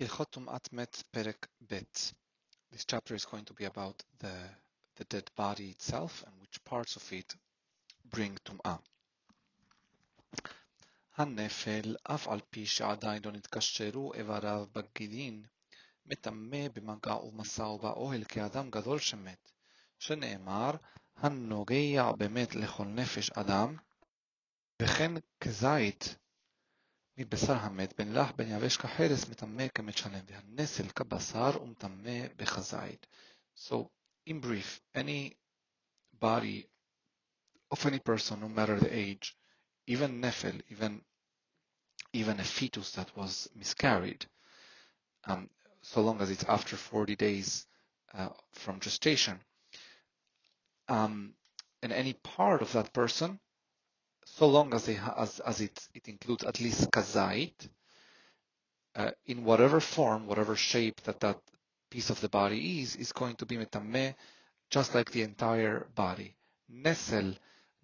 הלכות טומאת מת פרק ב' This chapter is going to be about the, the dead body itself and which parts of it bring טומאה. הנפל, אף על פי שעדיין לא נתקשרו איבריו בגידין, מטמא במגע ומסע ובאוהל כאדם גדול שמת, שנאמר, הנוגע במת לכל נפש אדם, וכן כזית מבשר המת, בין לח בין יבש כחרס, מטמא כמת שלם, והנסל כבשר ומטמא בכזית. So, in brief, any body of any person, no matter the age, even nefel, even even a fetus that was miscarried, um, so long as it's after 40 days uh, from gestation, um, and any part of that person so long as, they, as, as it, it includes at least kazait, uh, in whatever form, whatever shape that that piece of the body is, is going to be metameh, just like the entire body. Nesel,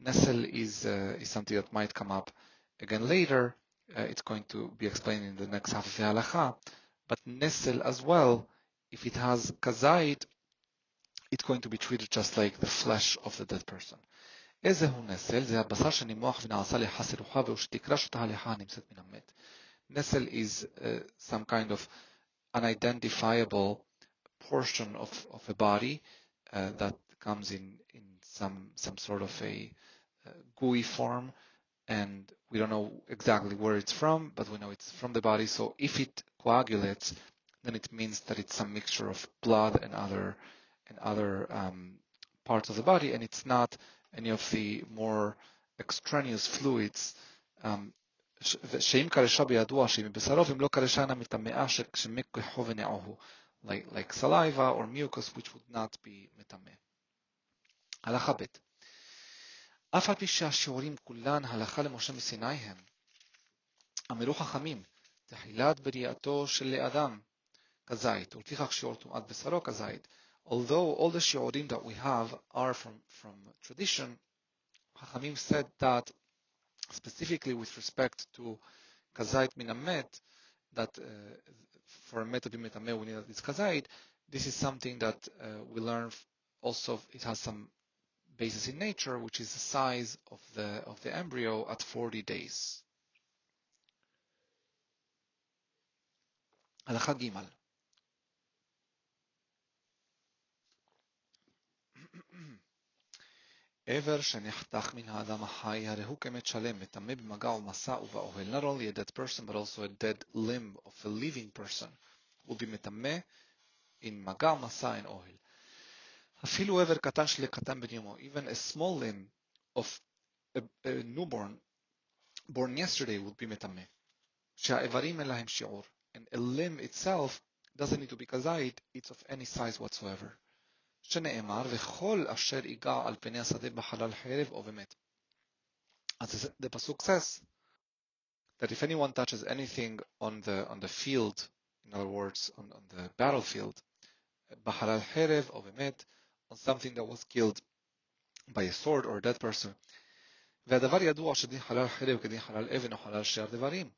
nesel is, uh, is something that might come up again later. Uh, it's going to be explained in the next half of the halacha. But nesel as well, if it has kazait, it's going to be treated just like the flesh of the dead person. إذا هو there are passage ni moach vina asali hasir uhav ushtikrash tahali hanim set minamet. Is uh, some kind of unidentifiable portion of, of a body uh, that comes in, in some some sort of a uh, gooey form and we don't know exactly where it's from, but we know it's from the body. So if it coagulates, then it means that it's some mixture of blood and other and other um, parts of the body, and it's not any of the more extraneous fluids, שאם קרשה בידוע שהיא מבשרו, ואם לא קרשה אינה מטמאה שמקחו ונעוהו, like, like saliva or mucus which would not be מטמא. הלכה ב' אף על פי שהשיעורים כולן הלכה למשה מסיני הם, אמרו חכמים, תחילת בריאתו של לאדם כזית, ולפיכך שיעור טומאת בשרו כזית. although all the shiurim that we have are from, from tradition, Chachamim said that specifically with respect to kazait minamet, that uh, for a met to be metameh we need this kazait, this is something that uh, we learn also, it has some basis in nature, which is the size of the, of the embryo at 40 days. הלכה ג' Ever shenechtach min ha'adam ha'chai shalem metame b'magal masa uva'ohel. Not only a dead person, but also a dead limb of a living person will be metame in magal masa and ohel. Afilu ever katan shle katan ben Even a small limb of a, a newborn born yesterday would be metame. Sha'evarim elahem shi'ur. And a limb itself doesn't need to be kazait, it's of any size whatsoever. שנאמר, וכל אשר ייגע על פני השדה בחלל חרב או במת. אז the pasuk says that if anyone touches anything on the on the field, in other words, on, on the battlefield, בחלל חרב או במת, on something that was killed by a sword or a dead person, והדבר ידוע שדין חלל חרב כדין חלל אבן או חלל שאר דברים.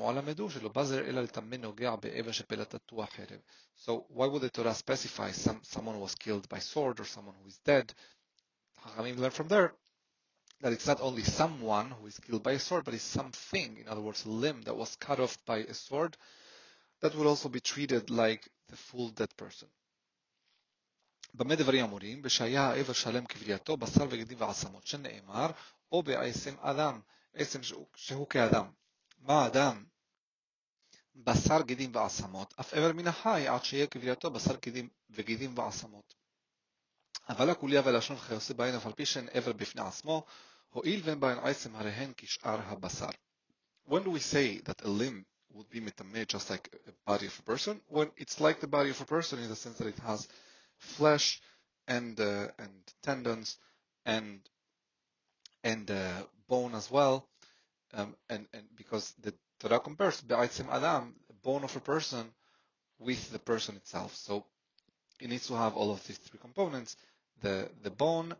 למדו שלא בזר אלא לטמא נוגע באבן שפלטתו החרב. So why would the Torah specify some, someone was killed by sword or someone who is dead? Hachamim learn from there that it's not only someone who is killed by a sword, but it's something, in other words, a limb that was cut off by a sword, that will also be treated like the full dead person. במה דברים אמורים? בשהיה האבר שלם כבריאתו, בשר וגידים ועצמות, שנאמר, או בעצם אדם, עצם שהוא כאדם. מה האדם? בשר גידים ועצמות, אף עבר מן החי עד שיהיה כבריאתו בשר גידים וגידים ועצמות. אבל הקוליה והלשון וכיוצא בהן אף על פי שהן עבר בפני עצמו, הואיל ואין בהן עצם הרי הן כשאר הבשר. When do we say that a limb would be metameh just like a body of a person? When it's like the body of a person in the sense that it has flesh and uh, and tendons and and uh, bone as well, um, and, and because the Torah compares Be'aitzim Adam, bone of a person, with the person itself. So it needs to have all of these three components, the, the bone,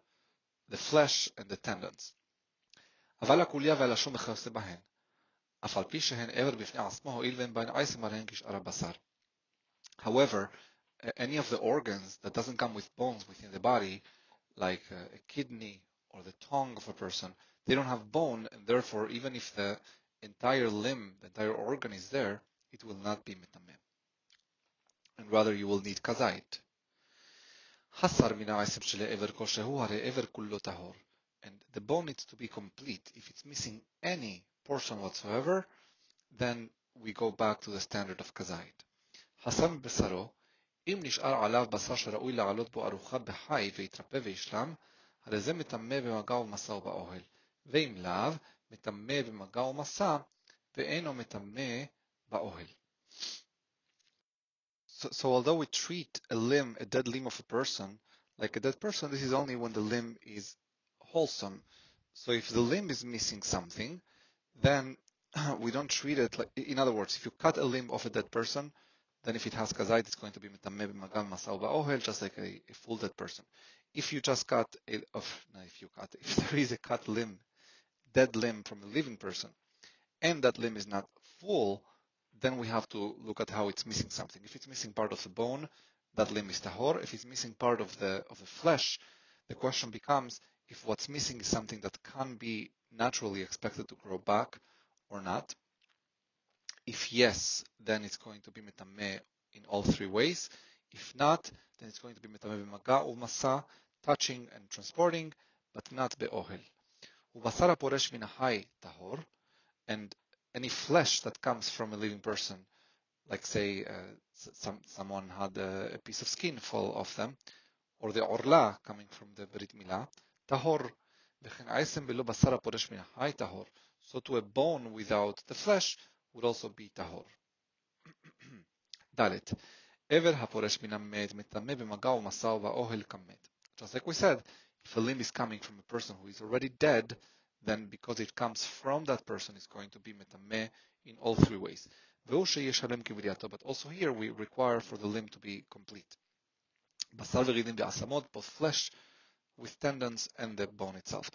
the flesh, and the tendons. אבל הקוליה והלשון וכיוצא בהן. אף על פי שהן עבר בפני עצמו, הואיל והן בהן עשם הרי הן כשאר הבשר. However, any of the organs that doesn't come with bones within the body, like a kidney or the tongue of a person, they don't have bone, and therefore, even if the entire limb, the entire organ is there, it will not be mitameh. And rather, you will need kazait. חסר מן העשב של העבר כלשהו, הרי עבר כולו טהור. And the bone needs to be complete. If it's missing any portion whatsoever, then we go back to the standard of kazait. חסר מבשרו, אם נשאר עליו בשר שראוי לעלות בו ארוחה בחי ויתרפא וישלם, הרי זה מטמא במגע ומסע ובאוהל. ואם לאו, מטמא במגע ומסע, ואינו מטמא באוהל. So, so although we treat a limb, a dead limb of a person, like a dead person, this is only when the limb is wholesome. So if the limb is missing something, then we don't treat it like, in other words, if you cut a limb of a dead person, then if it has kazait, it's going to be mitameh b'magam masau ba'ohel, just like a, a, full dead person. If you just cut a, of, no, if you cut, if there is a cut limb, dead limb from a living person, and that limb is not full, then we have to look at how it's missing something. If it's missing part of the bone, that limb is tahor. If it's missing part of the of the flesh, the question becomes if what's missing is something that can be naturally expected to grow back or not. If yes, then it's going to be metameh in all three ways. If not, then it's going to be metameh b'maga u'masa, touching and transporting, but not be'ohel. Ubasara poresh minahai tahor, and any flesh that comes from a living person, like say uh, some someone had a, a, piece of skin fall off them, or the orla coming from the brit milah, tahor. So to a bone without the flesh would also be tahor. Dalet. Ever haporesh minamet metame b'magao masao va'ohel kamed. Just like we said, if a limb is coming from a person who is already dead, then because it comes from that person, it's going to be metameh in all three ways. But also here we require for the limb to be complete. both flesh with tendons and the bone itself.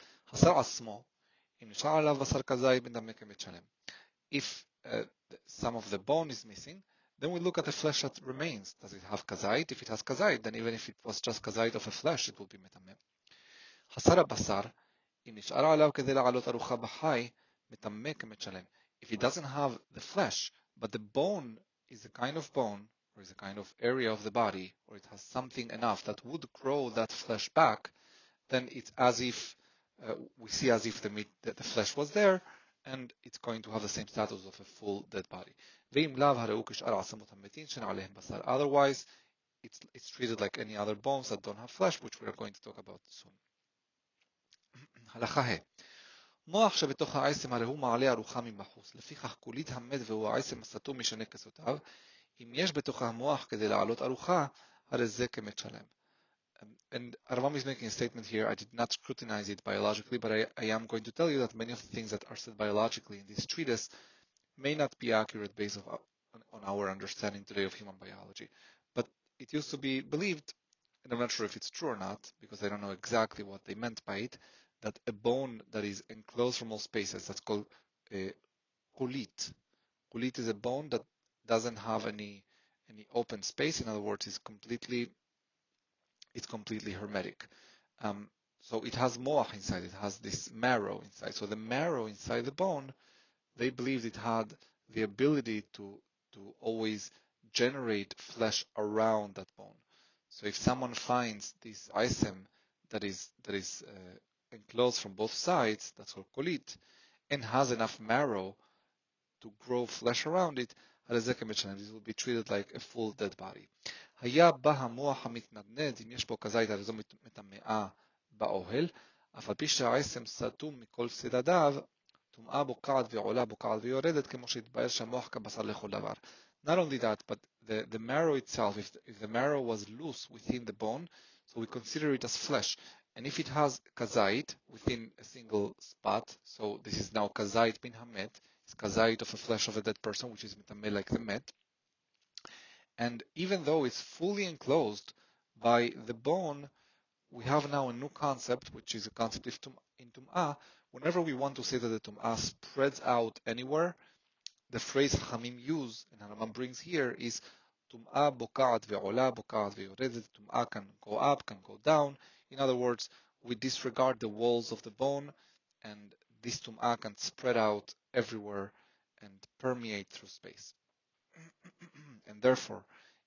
If uh, some of the bone is missing, then we look at the flesh that remains. Does it have kazait? If it has kazait, then even if it was just kazait of a flesh, it will be metameh. אם נשאר עליו כדי לעלות ארוחה בחי, מטמא כמת שלם. If he doesn't have the flesh, but the bone is a kind of bone, or is a kind of area of the body, or it has something enough that would grow that flesh back, then it's as if uh, we see as if the meat, the, the flesh was there, and it's going to have the same status of a full dead body. Otherwise, it's, it's treated like any other bones that don't have flesh, which we are going to talk about soon. הלכה ה' מוח שבתוך העצם הרי הוא מעלה ארוחה מבחוץ, לפיכך כולית המת והוא העצם הסתום משנה כסותיו, אם יש בתוך המוח כדי לעלות ארוחה, הרי זה כמת שלם. And Arvam is making a statement here. I did not scrutinize it biologically, but I, I am going to tell you that many of the things that are said biologically in this treatise may not be accurate based on, on our understanding today of human biology. But it used to be believed, and I'm not sure if it's true or not, because I don't know exactly what they meant by it, that a bone that is enclosed from all spaces, that's called a kulit. Kulit is a bone that doesn't have any any open space. In other words, it's completely it's completely hermetic. Um, so it has moach inside. It has this marrow inside. So the marrow inside the bone, they believed it had the ability to to always generate flesh around that bone. So if someone finds this isem that is that is uh, and from both sides, that's called kulit, and has enough marrow to grow flesh around it, הרזקם משלם, this will be treated like a full dead body. היה בה המוח המתנדנד, אם יש בו כזית, הרי זו מטמאה באוהל, אף על פי שהעשם סתום מכל סדדיו, טומאה בוקעת ועולה, בוקעת ויורדת, כמו שהתבהר שהמוח כבשר לכל דבר. Not only that, but the, the marrow itself, if the, if the marrow was loose within the bone, so we consider it as flesh and if it has kazait within a single spot, so this is now kazait bin hamet, it's kazait of the flesh of a dead person, which is mitameh like the met. And even though it's fully enclosed by the bone, we have now a new concept, which is a concept in tum'ah. Whenever we want to say that the tum'ah spreads out anywhere, the phrase Hamim use, and Harambam brings here, is Tum'a boka'at ve'ola, boka'at ve'yoredet. Tum'a can go up, can go down. In other words, we disregard the walls of the bone, and this Tum'a can spread out everywhere and permeate through space. and therefore,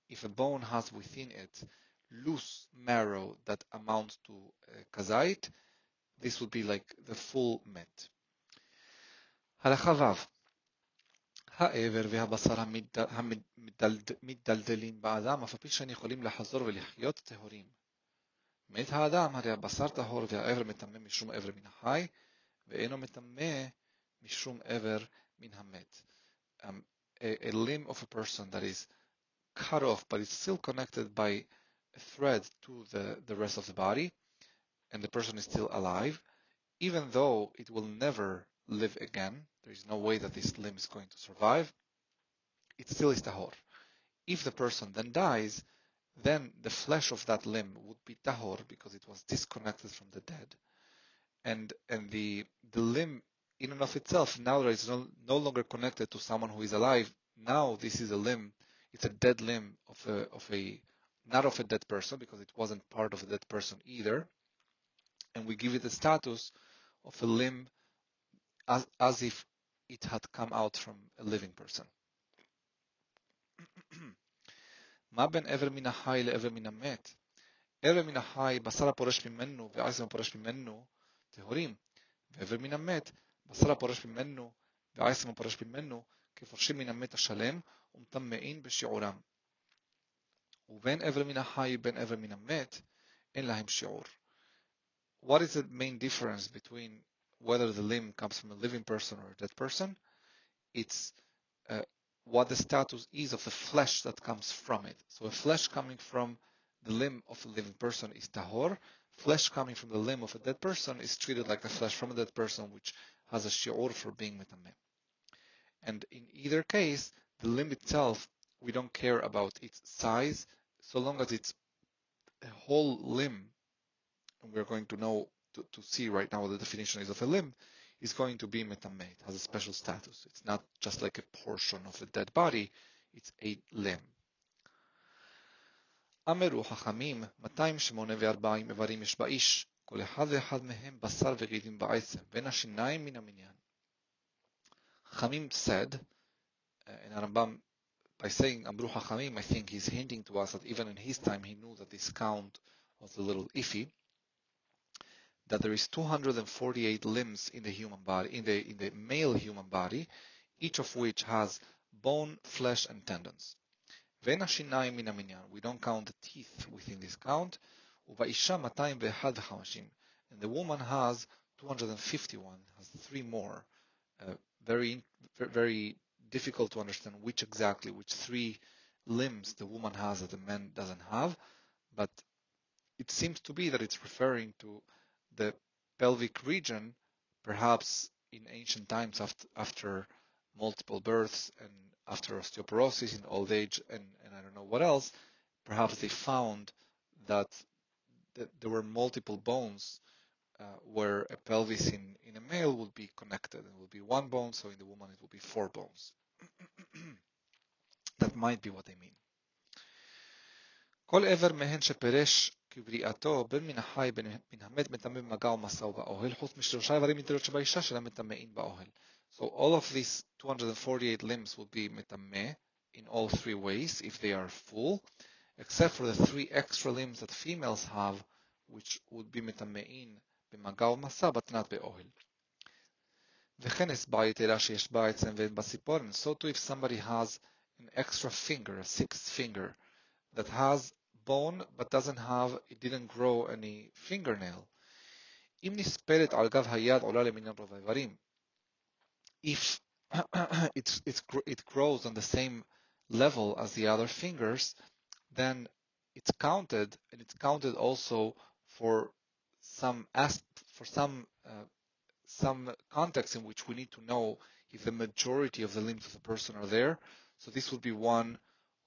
if a bone has within it loose marrow that amounts to uh, kazait, this would be like the full met. הלכה ו' האבר והבשר המדלדלים באדם, אף על פי שהם יכולים לחזור ולחיות טהורים. מת האדם, הרי הבשר טהור והאבר מטמא משום אבר מן החי, ואינו מטמא משום אבר מן המת. Um, a, a limb of a person that is cut off, but it's still connected by a thread to the, the rest of the body, and the person is still alive, even though it will never live again, there is no way that this limb is going to survive, it still is tahor. If the person then dies, then the flesh of that limb would be tahor because it was disconnected from the dead. And, and the, the limb in and of itself, now that it's no, no longer connected to someone who is alive, now this is a limb, it's a dead limb of a, of a, not of a dead person because it wasn't part of a dead person either. And we give it the status of a limb as, as if it had come out from a living person. מה בין עבר מן החי לעבר מן המת? עבר מן החי, בשר הפורש ממנו ועצם הפורש ממנו, טהורים, ועבר מן המת, בשר הפורש ממנו ועצם הפורש ממנו, כפורשים מן המת השלם, ומטמאים בשיעורם. ובין עבר מן החי ובין עבר מן המת, אין להם שיעור. What is the main difference between whether the limb comes from a living person or a dead person, it's uh, what the status is of the flesh that comes from it. So a flesh coming from the limb of a living person is tahor. Flesh coming from the limb of a dead person is treated like the flesh from a dead person, which has a shi'ur for being metameh. And in either case, the limb itself, we don't care about its size, so long as it's a whole limb, and we're going to know to, to see right now what the definition is of a limb, is going to be metameh. It has a special status. It's not just like a portion of a dead body, it's a limb. אמרו חכמים, 284 איברים יש באיש, כל אחד ואחד מהם בשר וגידים בעצם, בין השיניים מן המניין. Chamim said, uh, in Arambam, by saying Amru Hachamim, I think he's hinting to us that even in his time he knew that this count was a little iffy that there is 248 limbs in the human body, in the, in the male human body, each of which has bone, flesh, and tendons. We don't count the teeth within this count. And the woman has 251, has three more. Uh, very, very difficult to understand which exactly, which three limbs the woman has that the man doesn't have. But it seems to be that it's referring to the pelvic region, perhaps in ancient times after, after multiple births and after osteoporosis in old age and, and I don't know what else, perhaps they found that, that there were multiple bones uh, where a pelvis in, in a male would be connected and would be one bone, so in the woman it would be four bones. that might be what they mean. כל איבר מהן שפירש כבריאתו, בין מן החי בין מן המת מטמא במגע ומסע ובאוהל, חוץ משלושה איברים מטלות שבאישה שאינם מטמאים באוהל. So all of these 248 limbs will be מטמא in all three ways if they are full, except for the three extra limbs that females have, which would be מטמאים במגע ומסע, but not באוהל. וכן אצבע יתרה שיש בה עצם ואין בה ציפורן, so too if somebody has an extra finger, a sixth finger, that has bone but doesn't have, it didn't grow any fingernail. אם נספלת על גב היד עולה למניין רוב האיברים. If it's, it's, it grows on the same level as the other fingers, then it's counted, and it's counted also for some for some uh, some context in which we need to know if the majority of the limbs of the person are there. So this would be one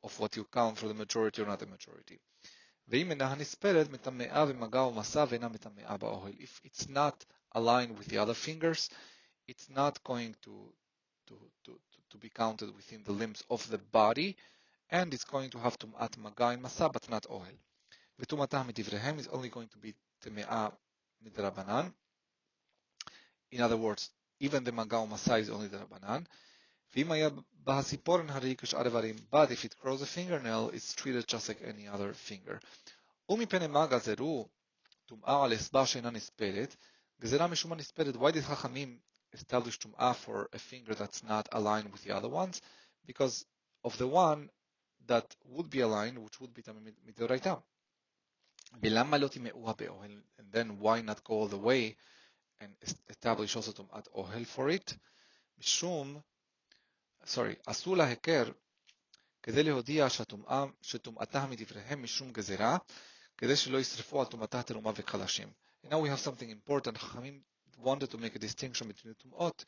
of what you count for the majority or not the majority. If it's not aligned with the other fingers, it's not going to, to, to, to be counted within the limbs of the body, and it's going to have tumat maga in masa, but not ohel. וטומאתה מדבריהם is only going to be טמאה מדרבנן. In other words, even the maga masa is only דרבנן. ואם היה בה הציפורן הרי כשאר איברים, but if it grows a fingernail, it's treated just like any other finger. ומפני מה גזרו טומאה על אצבע שאינה נספרת, גזרה משום הנספרת, why did חכמים establish טומאה for a finger that's not aligned with the other ones? Because of the one that would be aligned, which would be מדאורייתא. ולמה לא טימאוה באוהל? And then why not go all the way and establish also טומאת אוהל for it? משום סורי, עשו לה היכר כדי להודיע שטומאתה מדבריהם משום גזירה, כדי שלא ישרפו על טומאתה תרומה וחלשים. And now we have something important. חכמים wanted to make a distinction between the tum'ot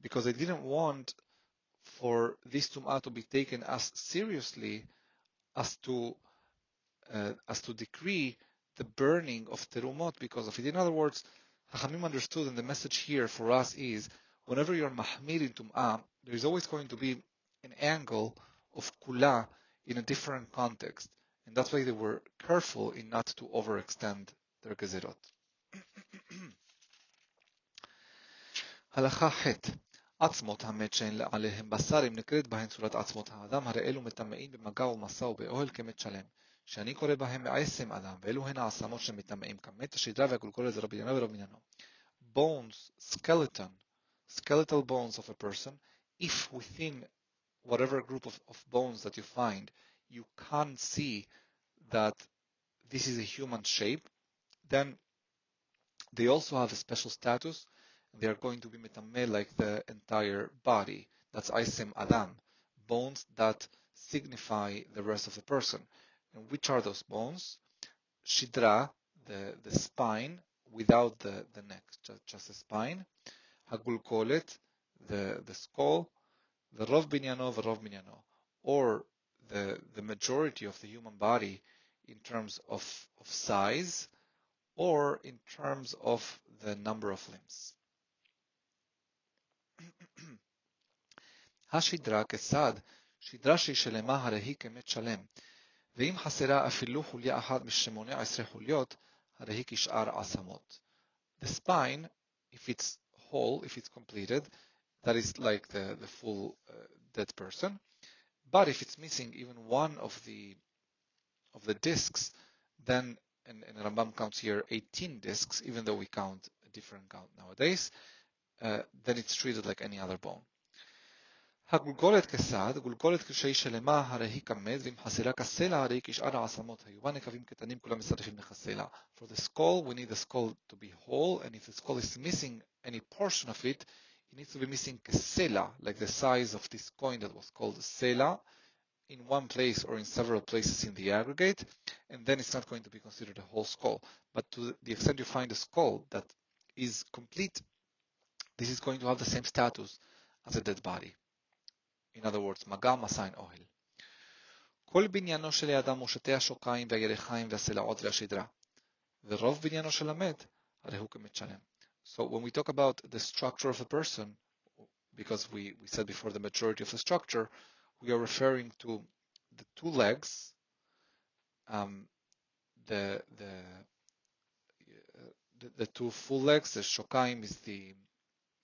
because they didn't want for this tum'ah to be taken as seriously as to uh, as to decree the burning of terumot because of it. In other words, Hachamim understood, and the message here for us is whenever you're mahmir in tum'ah, there is always going to be an angle of kula in a different context. And that's why they were careful in not to overextend their gezerot. הלכה ח' עצמות המת שאין עליהם בשר, אם נקראת בהן צורת עצמות האדם, הרי אלו מטמאים במגע ומסע ובאוהל כמת שלם. שאני קורא בהם מעשם אדם, ואלו הן העצמות שמטמאים כמת, השדרה והגולגולת זה רבי ינא ורבי ינא. Bones, skeleton, skeletal bones of a person, if within whatever group of, of bones that you find, you can't see that this is a human shape, then they also have a special status. They are going to be metamel like the entire body. That's Aisem Adam, bones that signify the rest of the person. And which are those bones? Shidra, the, the spine without the, the neck, just, just the spine. Hagulgolet, the, the skull, the Rov Binyano, the Rov Binyano, or the, the majority of the human body in terms of, of size or in terms of the number of limbs. השדרה כצד, שדרה שהיא שלמה הרי היא כמת שלם, ואם חסרה אפילו חוליה אחת משמונה עשרה חוליות, הרי היא כשאר עצמות. The spine, if it's whole, if it's completed, that is like the, the full uh, dead person. But if it's missing even one of the of the discs, then and, and Rambam counts here 18 discs, even though we count a different count nowadays, uh, then it's treated like any other bone. הגולגולת כסד, גולגולת כשהיא שלמה הרי היא כמת, ואם חסרה כסלע הרי כשאר העצמות היו. נקבים קטנים כולם מצטרפים לחסלע. For the skull, we need the skull to be whole, and if the skull is missing any portion of it, it needs to be missing kesela, like the size of this coin that was called sela, in one place or in several places in the aggregate, and then it's not going to be considered a whole skull. But to the extent you find a skull that is complete, this is going to have the same status as a dead body. In other words, מגע מסיים אוהל. כל בניינו של האדם הוא שתי השוקיים והירכיים והסלעות והשדרה, ורוב בניינו של המת הרי הוא כמת שלם. So when we talk about the structure of a person, because we, we said before the majority of the structure, we are referring to the two legs, um, the, the, the, the two full legs, the shokaim is the,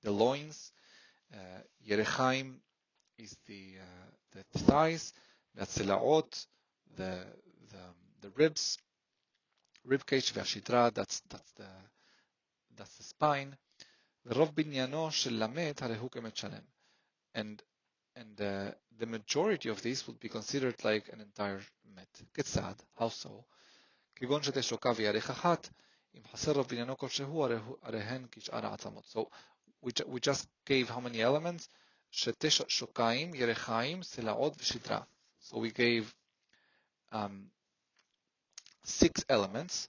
the loins, uh, yerechaim is the, uh, the thighs, והצלעות, the, the, the ribs, rib cage והשדרה, that's, that's the, that's the spine, ורוב בניינו של למת הרי הוא כמת שלם. And, and uh, the majority of this would be considered like an entire met. כיצד? How so? כגון שתשוקה וירך אחת, אם חסר רוב בניינו כלשהו, הרי הן כשאר העצמות. So we, we just gave how many elements? שתי שוקיים, ירחיים, סלעות ושדרה. So we gave um, six elements.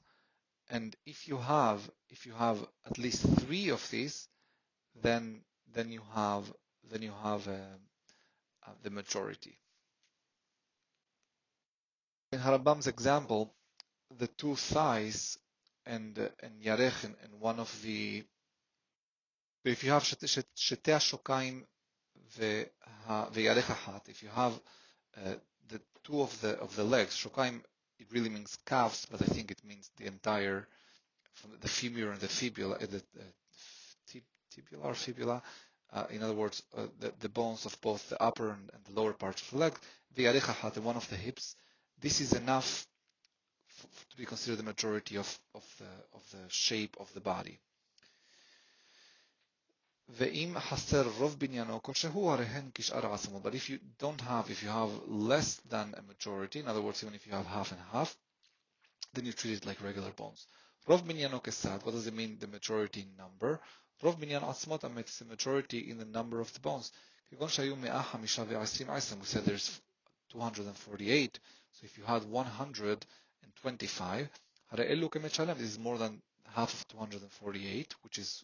And if you have if you have at least three of these, then then you have then you have uh, uh the majority. In Harambam's example, the two thighs and uh, and yarech and, one of the if you have shetei shokaim ve if you have uh, the two of the of the legs, shokaim it really means calves, but I think it means the entire, from the femur and the fibula, uh, the, uh, the tibula or fibula. Uh, in other words, uh, the, the, bones of both the upper and, and, the lower parts of the leg, the arejaha, the one of the hips. This is enough f- to be considered the majority of, of, the, of the shape of the body. ואם חסר רוב בניינו כלשהו, הרי הן כשאר העצמות. But if you don't have, if you have less than a majority, in other words, even if you have half and half, then you treat it like regular bones. רוב בניינו כסד, what does it mean, the majority in number? רוב בניין עצמות המת is the majority in the number of the bones. כגון שהיו 125 עצם, we said there's 248, so if you had 125, הרי אלו כמת שלם, this is more than half of 248, which is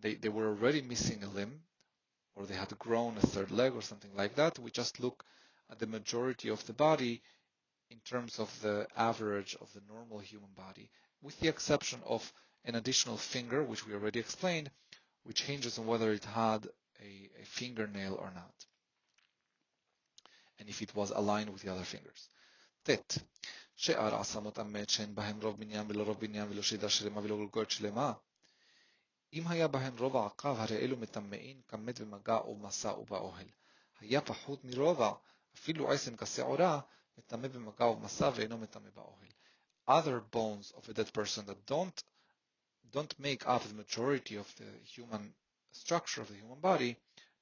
they, they were already missing a limb or they had grown a third leg or something like that. We just look at the majority of the body in terms of the average of the normal human body, with the exception of an additional finger, which we already explained, which hinges on whether it had a, a fingernail or not, and if it was aligned with the other fingers. ט. שאר עצמות המת שאין בהן רוב בניין ולא רוב בניין ולא שידה שלמה ולא גולגולת שלמה, אם היה בהן רובע עקב, הרי אלו מטמאין כמת במגע ובמסע ובאוהל. היה פחות מרובע, אפילו עצם כשעורה, מטמא במגע ובמסע ואינו מטמא באוהל. Other bones of a dead person that don't don't make up the majority of the human structure of the human body,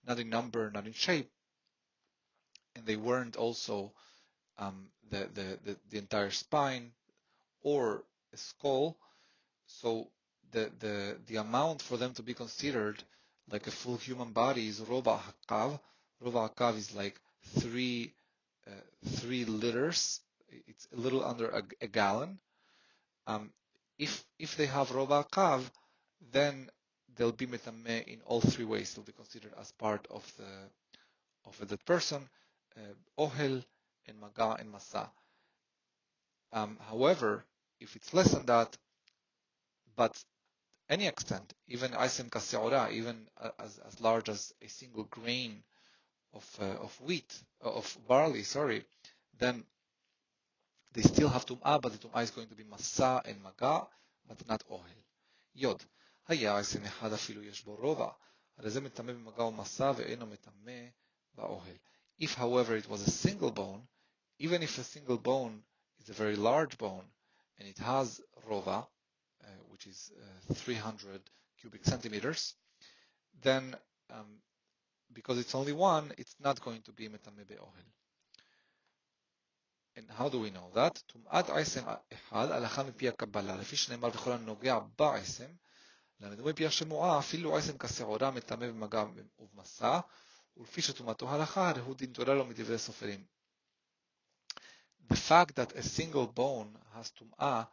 not in number, not in shape, and they weren't also um, the, the, the, the entire spine or a skull. So the, the, the amount for them to be considered like a full human body is roba hakav. Roba hakav is like three, uh, three liters. It's a little under a, a gallon. Um, if, if they have roba hakav, then they'll be metame in all three ways. They'll be considered as part of the, of that person, uh, ohel and maga and masa. Um, however, if it's less than that, but any extent, even isim kasiora, even as, as large as a single grain of, uh, of wheat, uh, of barley, sorry, then they still have tum'ah, but the tum'ah is going to be masa and maga, but not ohel. יוד, היה עשם אחד אפילו יש בו רובע, הרי זה מטמא במגע ומסע ואינו מטמא באוהל. If, however, it was a single bone, even if a single bone is a very large bone, and it has rova, uh, which is uh, 300 cubic centimeters, then um, because it's only one, it's not going to be metame be'ohel. And how do we know that? טומאת עשם אחד הלכה מפי הקבלה, לפי שנאמר וכל הנוגע בעשם, למדו מפי השמועה, אפילו עשם כשעורה מטמא במגע ובמסע, ולפי שטומאתו הלכה, הרי הוא דין תורה לו מדברי סופרים. The fact that a single bone has tum'ah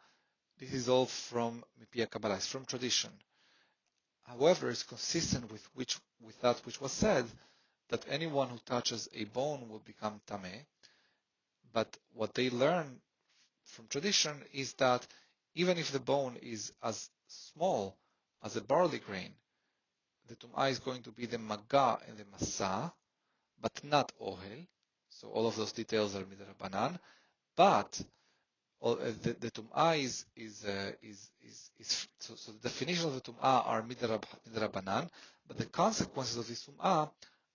this is all from Mipia Kabbalah, it's from tradition. However, it's consistent with which with that which was said that anyone who touches a bone will become tameh. But what they learn from tradition is that even if the bone is as small as a barley grain, the tum'ah is going to be the maga and the masa, but not ohel. So all of those details are midrabanan. But uh, the, the tum'ah is is, uh, is is is so, so the definition of the tum'ah are midrabanan, but the consequences of this tum'ah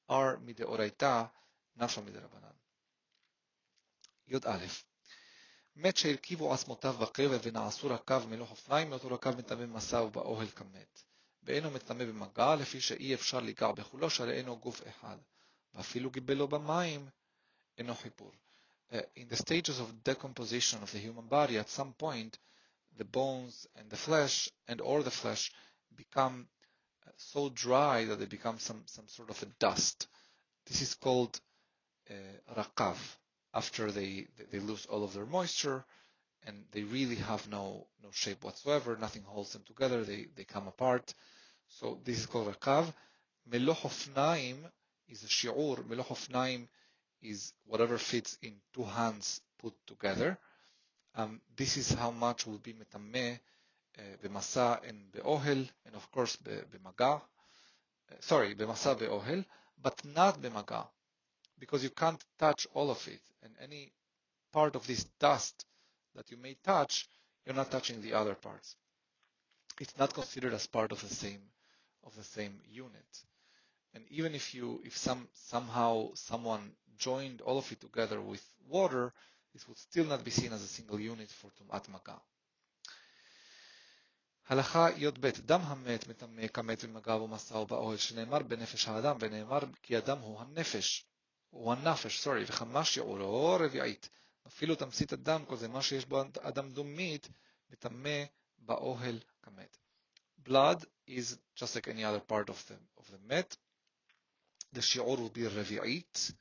are mideoraita, not from midrabanan. י"א מת שהרכיבו עצמותיו בקבר ונעשו רקב מלוך אופניים, מאותו רקב מטמא במסע ובאוהל כמת. ואינו מטמא במגע, לפי שאי אפשר לגע בכולו, שהרי אינו גוף אחד. ואפילו גיבלו במים, אינו חיפור. uh, in the stages of decomposition of the human body, at some point, the bones and the flesh and or the flesh become uh, so dry that they become some, some sort of a dust. This is called uh. After they, they lose all of their moisture and they really have no, no shape whatsoever, nothing holds them together, they, they come apart. So this is called rakav. Meloch naim is a shi'ur. Meloch naim is whatever fits in two hands put together. Um, this is how much will be metameh uh, b'masa and be'ohel, and of course b'maga. Uh, sorry, b'masa be'ohel, but not b'maga, because you can't touch all of it, and any part of this dust that you may touch, you're not touching the other parts. It's not considered as part of the same of the same unit. And even if you, if some somehow someone joined all of it together with water, this would still not be seen as a single unit for Tumat Maga. הלכה י"ב דם המת מטמא כמת במגע ובמסע ובאוהל שנאמר בנפש האדם ונאמר כי אדם הוא הנפש הוא הנפש, סורי, וכמה שיעורו רביעית אפילו תמצית הדם כל זה מה שיש בו אדם דומית מטמא באוהל כמת. Blood is just like any other part of the, of the met. The shi'ur will be רביעית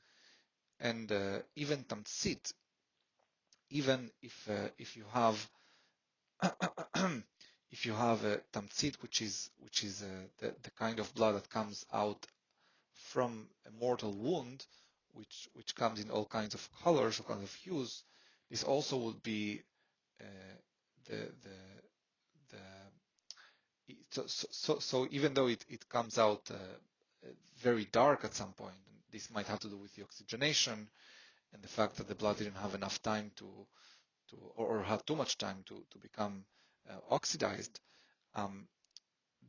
and uh, even tamtsit even if uh, if you have if you have a tamtsit, which is which is uh, the, the kind of blood that comes out from a mortal wound, which which comes in all kinds of colors, all kinds of hues, this also would be uh, the the the so, so, so even though it, it comes out uh, very dark at some point, this might have to do with the oxygenation and the fact that the blood didn't have enough time to, to or, or had too much time to, to become uh, oxidized, um,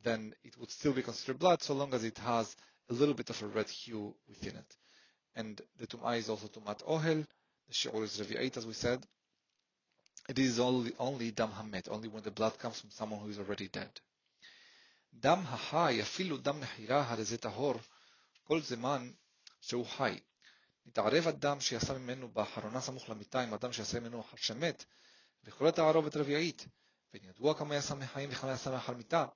then it would still be considered blood so long as it has a little bit of a red hue within it. And the tum'ah is also tumat ohel, the shi'ur is revi'ait as we said. It is only, only dam hamet, only when the blood comes from someone who is already dead. דם החי, אפילו דם נחירה, הרי זה טהור כל זמן שהוא חי. נתערב אדם שיעשה ממנו באחרונה סמוך למיטה עם אדם שיעשה ממנו אחר שמת, וכל התערובת רביעית, ונדוע כמה יעשה מחיים וכמה יעשה מאחר מיתה,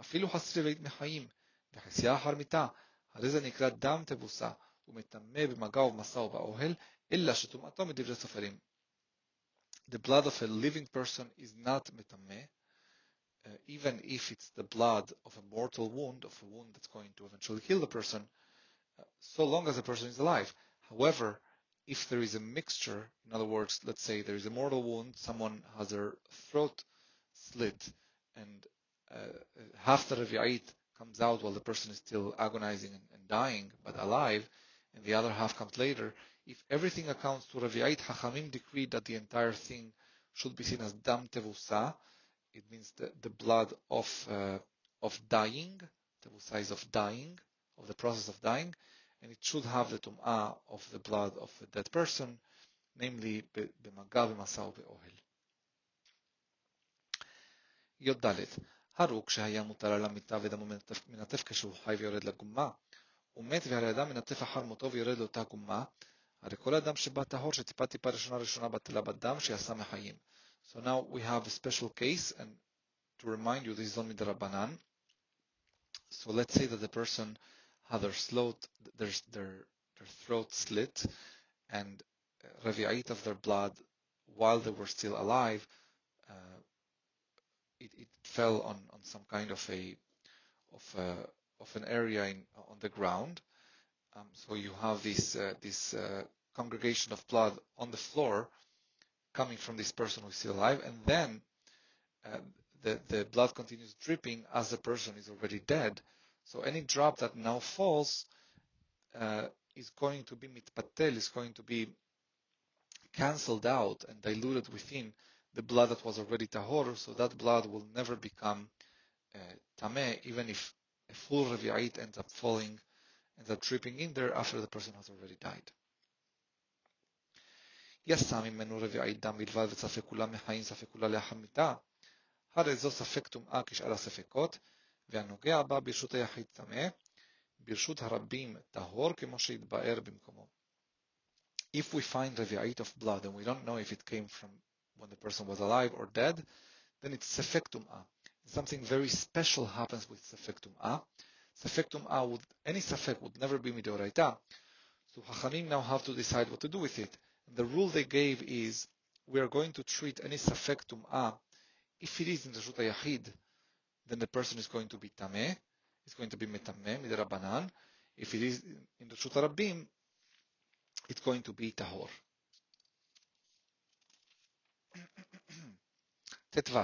אפילו חסר רביעית מחיים, וחסייה אחר מיתה, הרי זה נקרא דם תבוסה, ומטמא במגע ובמסע ובאוהל, אלא שטומאתו מדברי סופרים. The blood of a living person is not מטמא, uh, even if it's the blood of a mortal wound, of a wound that's going to eventually kill the person, so long as the person is alive. However, if there is a mixture, in other words, let's say there is a mortal wound, someone has their throat slit, and uh, half the revi'it comes out while the person is still agonizing and, dying, but alive, and the other half comes later. If everything accounts to revi'it, Hachamim decreed that the entire thing should be seen as dam tevusa. It means the, the blood of uh, of dying. Tevusa is of dying, of the process of dying and it should have the tum'ah of the blood of a dead person, namely במגע במסע ובאוהל. י"ד הרוג שהיה מוטל על המיטה ודמו מנטף כשהוא חי ויורד לגומה, הוא מת והרי אדם מנטף אחר מותו ויורד לאותה גומה, הרי כל אדם שבא טהור שטיפה טיפה ראשונה ראשונה בטלה בדם שיעשה מחיים. So now we have a special case and to remind you this is only the Rabbanan. So let's say that the person had their, throat, their, their, their throat slit and revi'it of their blood while they were still alive, uh, it, it, fell on, on some kind of a of a, of an area in, on the ground. Um, so you have this uh, this uh, congregation of blood on the floor coming from this person who is still alive, and then uh, the the blood continues dripping as the person is already dead. So any drop that now falls uh, is going to be mitpatel, is going to be cancelled out and diluted within the blood that was already tahor, so that blood will never become uh, tameh, even if a full revi'it ends up falling, ends up dripping in there after the person has already died. יצא ממנו רביעית דם בלבד וספק כולה מחיים ספק כולה לאחר מיתה, הרי זו ספק טומאה כשאר הספקות, והנוגע בה ברשות היחיד טמא, ברשות הרבים טהור כמו שהתבאר במקומו. If we find revi'it of blood and we don't know if it came from when the person was alive or dead, then it's sefek tum'ah. Something very special happens with sefek tum'ah. Sefek tum'ah would, any sefek would never be midoraita. So Hachamim now have to decide what to do with it. And the rule they gave is we are going to treat any safek tum'ah if it is in the Reshut Yachid, then the person is going to be tameh, it's going to be metameh midirabanan. If it is in the Reshut Rabim, it's going to be tahor. ט"ו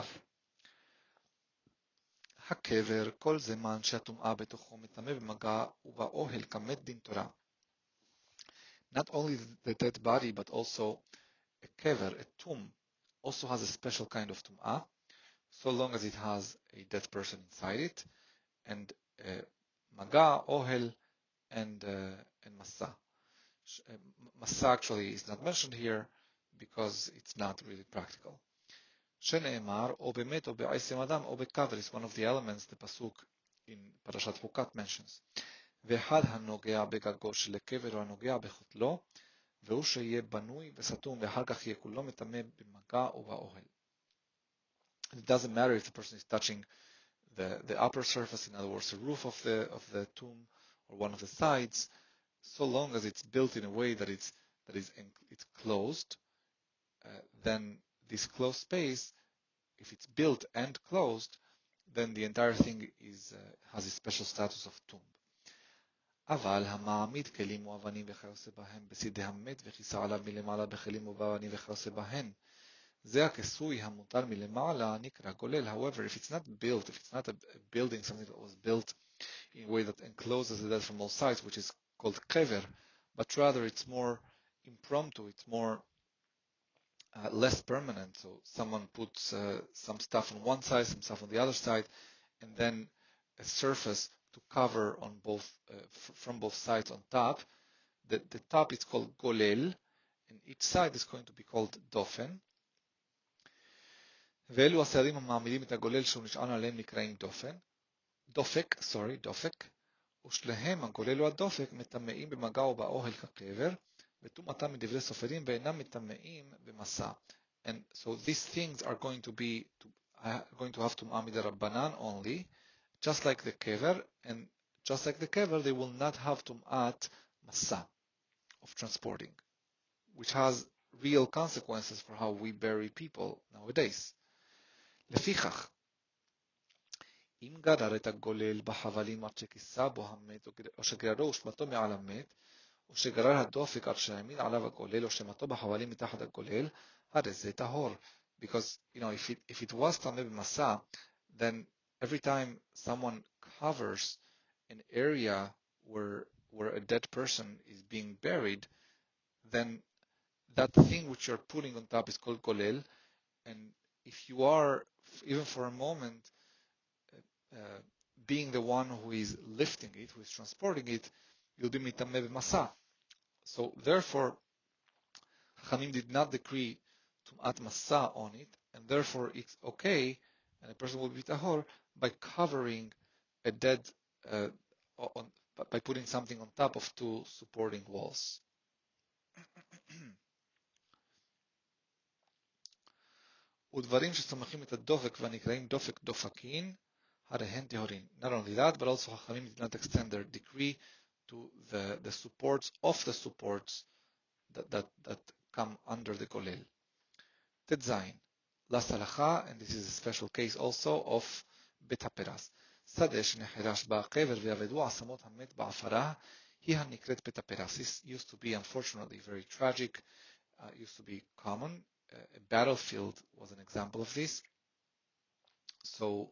הקבר כל זמן שהטומאה בתוכו מטמא במגע ובאוהל כמת דין תורה. Not only the dead body, but also a kever, a tomb, also has a special kind of tum'ah, so long as it has a dead person inside it, and uh, maga, ohel, and, uh, and masa. Masa actually is not mentioned here because it's not really practical. שנאמר, או באמת או בעשם אדם או בקבר, is one of the elements the pasuk in פרשת חוקת mentions. ואחד הנוגע בגגו של הקבר או הנוגע בחוטלו, והוא שיהיה בנוי וסתום ואחר כך יהיה כולו מטמא במגע או באוהל. It doesn't matter if the person is touching the, the upper surface, in other words, the roof of the, of the tomb or one of the sides, so long as it's built in a way that it's, that is, it's closed, uh, then this closed space, if it's built and closed, then the entire thing is, uh, has a special status of tomb. אבל המעמיד כלים ואבנים וכיוצא בהם בצידי המת וכיסה עליו מלמעלה בכלים ובאבנים וכיוצא בהן. זה הכיסוי המוטל מלמעלה נקרא גולל. However, if it's not built, if it's not a building, something that was built in a way that encloses the dead from all sides, which is called kever, but rather it's more impromptu, it's more uh, less permanent. So someone puts uh, some stuff on one side, some stuff on the other side, and then a surface to cover on both uh, from both sides on top. The, the top is called golel, and each side is going to be called dofen. ואלו הסעדים המעמידים את הגולל שהוא נשען עליהם נקראים דופן, דופק, סורי, דופק, ושלהם הגולל או הדופק מטמאים במגע או באוהל כקבר, וטומאתם מדברי סופרים ואינם מטמאים במסע. And so these things are going to be to, uh, going to have טומאה מדרבנן only, just like the kever, and just like the kever, they will not have tum'at masa of transporting, which has real consequences for how we bury people nowadays. לפיכך, אם גרר את הגולל בחבלים עד שכיסה בו המת, או שגררו ושמתו מעל המת, או שגרר הדופק עד שהעמיד עליו הגולל, או שמתו בחבלים מתחת הגולל, הרי זה טהור. Because, you know, if it, if it was טמא במסע, then every time someone covers an area where where a dead person is being buried, then that thing which you're putting on top is called kolel. And if you are, even for a moment, uh, being the one who is lifting it, who is transporting it, you'll be mitameh masa. So therefore, Chachamim did not decree tumat masa on it, and therefore it's okay, and a person will be tahor by covering a dead, uh, on, by putting something on top of two supporting walls. ודברים שצומחים את הדופק והנקראים דופק דופקין, הרי Not only that, but also חכמים did not extend their decree to the, the supports of the supports that, that, that come under the golel. ט"ז, last halacha, and this is a special case also of בית הפרס. שדה שנחרש בה הקבר ויאבדו עצמות המת בעפרה, היא הנקראת בית הפרס. This used to be unfortunately very tragic, uh, used to be common uh, a battlefield was an example of this. So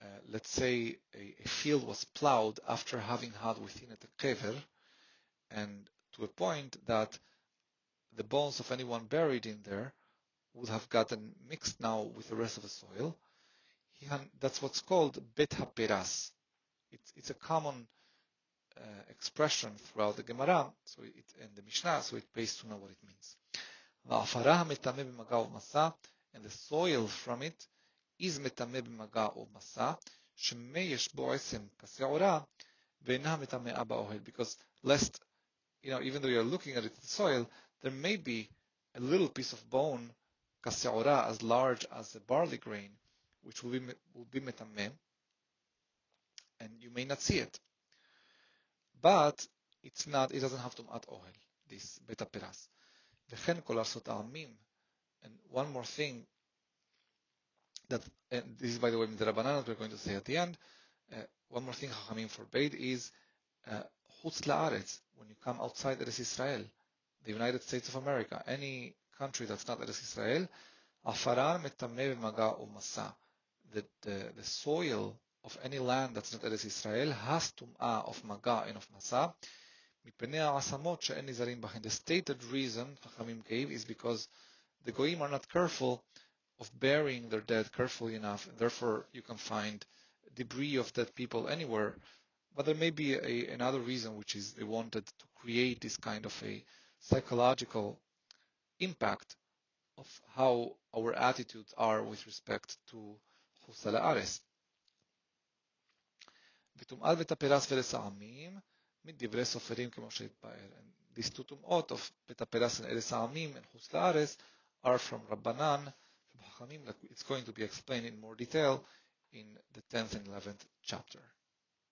uh, let's say a, a, field was plowed after having had within it a kever, and to a point that the bones of anyone buried in there would have gotten mixed now with the rest of the soil. That's what's called bet haperas. It's, it's a common uh, expression throughout the Gemara so it, and the Mishnah, so it pays to know what it means and the soil from it, is מטמא במגע ובמסע, שמא יש בו עשם כשעורה, ואינה מטמאה באוהל, because lest, you know, even though you're looking at it, the soil, there may be a little piece of bone, כשעורה, as large as a barley grain, which will be, will be metame, and you may not see it. But it's not, it doesn't have tumat ohel, this bet haperas. וכן כל ארצות העמים, and one more thing that, and this is by the way, Rabbanan, we're going to say at the end, uh, one more thing Chachamim forbade is Chutz uh, La'aretz, when you come outside Eretz Israel, the United States of America, any country that's not Eretz Israel, Afaran metameh maga umasa. The, the, the soil of any land that's not Eretz Israel has tum'ah of maga and of masa. The stated reason Chachamim gave is because the goyim are not careful of burying their dead carefully enough, and therefore you can find debris of dead people anywhere. But there may be a, another reason, which is they wanted to create this kind of a psychological impact of how our attitudes are with respect to חוסה לארץ. וטומאת בית הפרס ורס mit סופרים כמו שהתבהר. These two of bet haperas and ארץ העמים and חוץ are from Rabbanan. from it's going to be explained in more detail in the 10th and 11th chapter.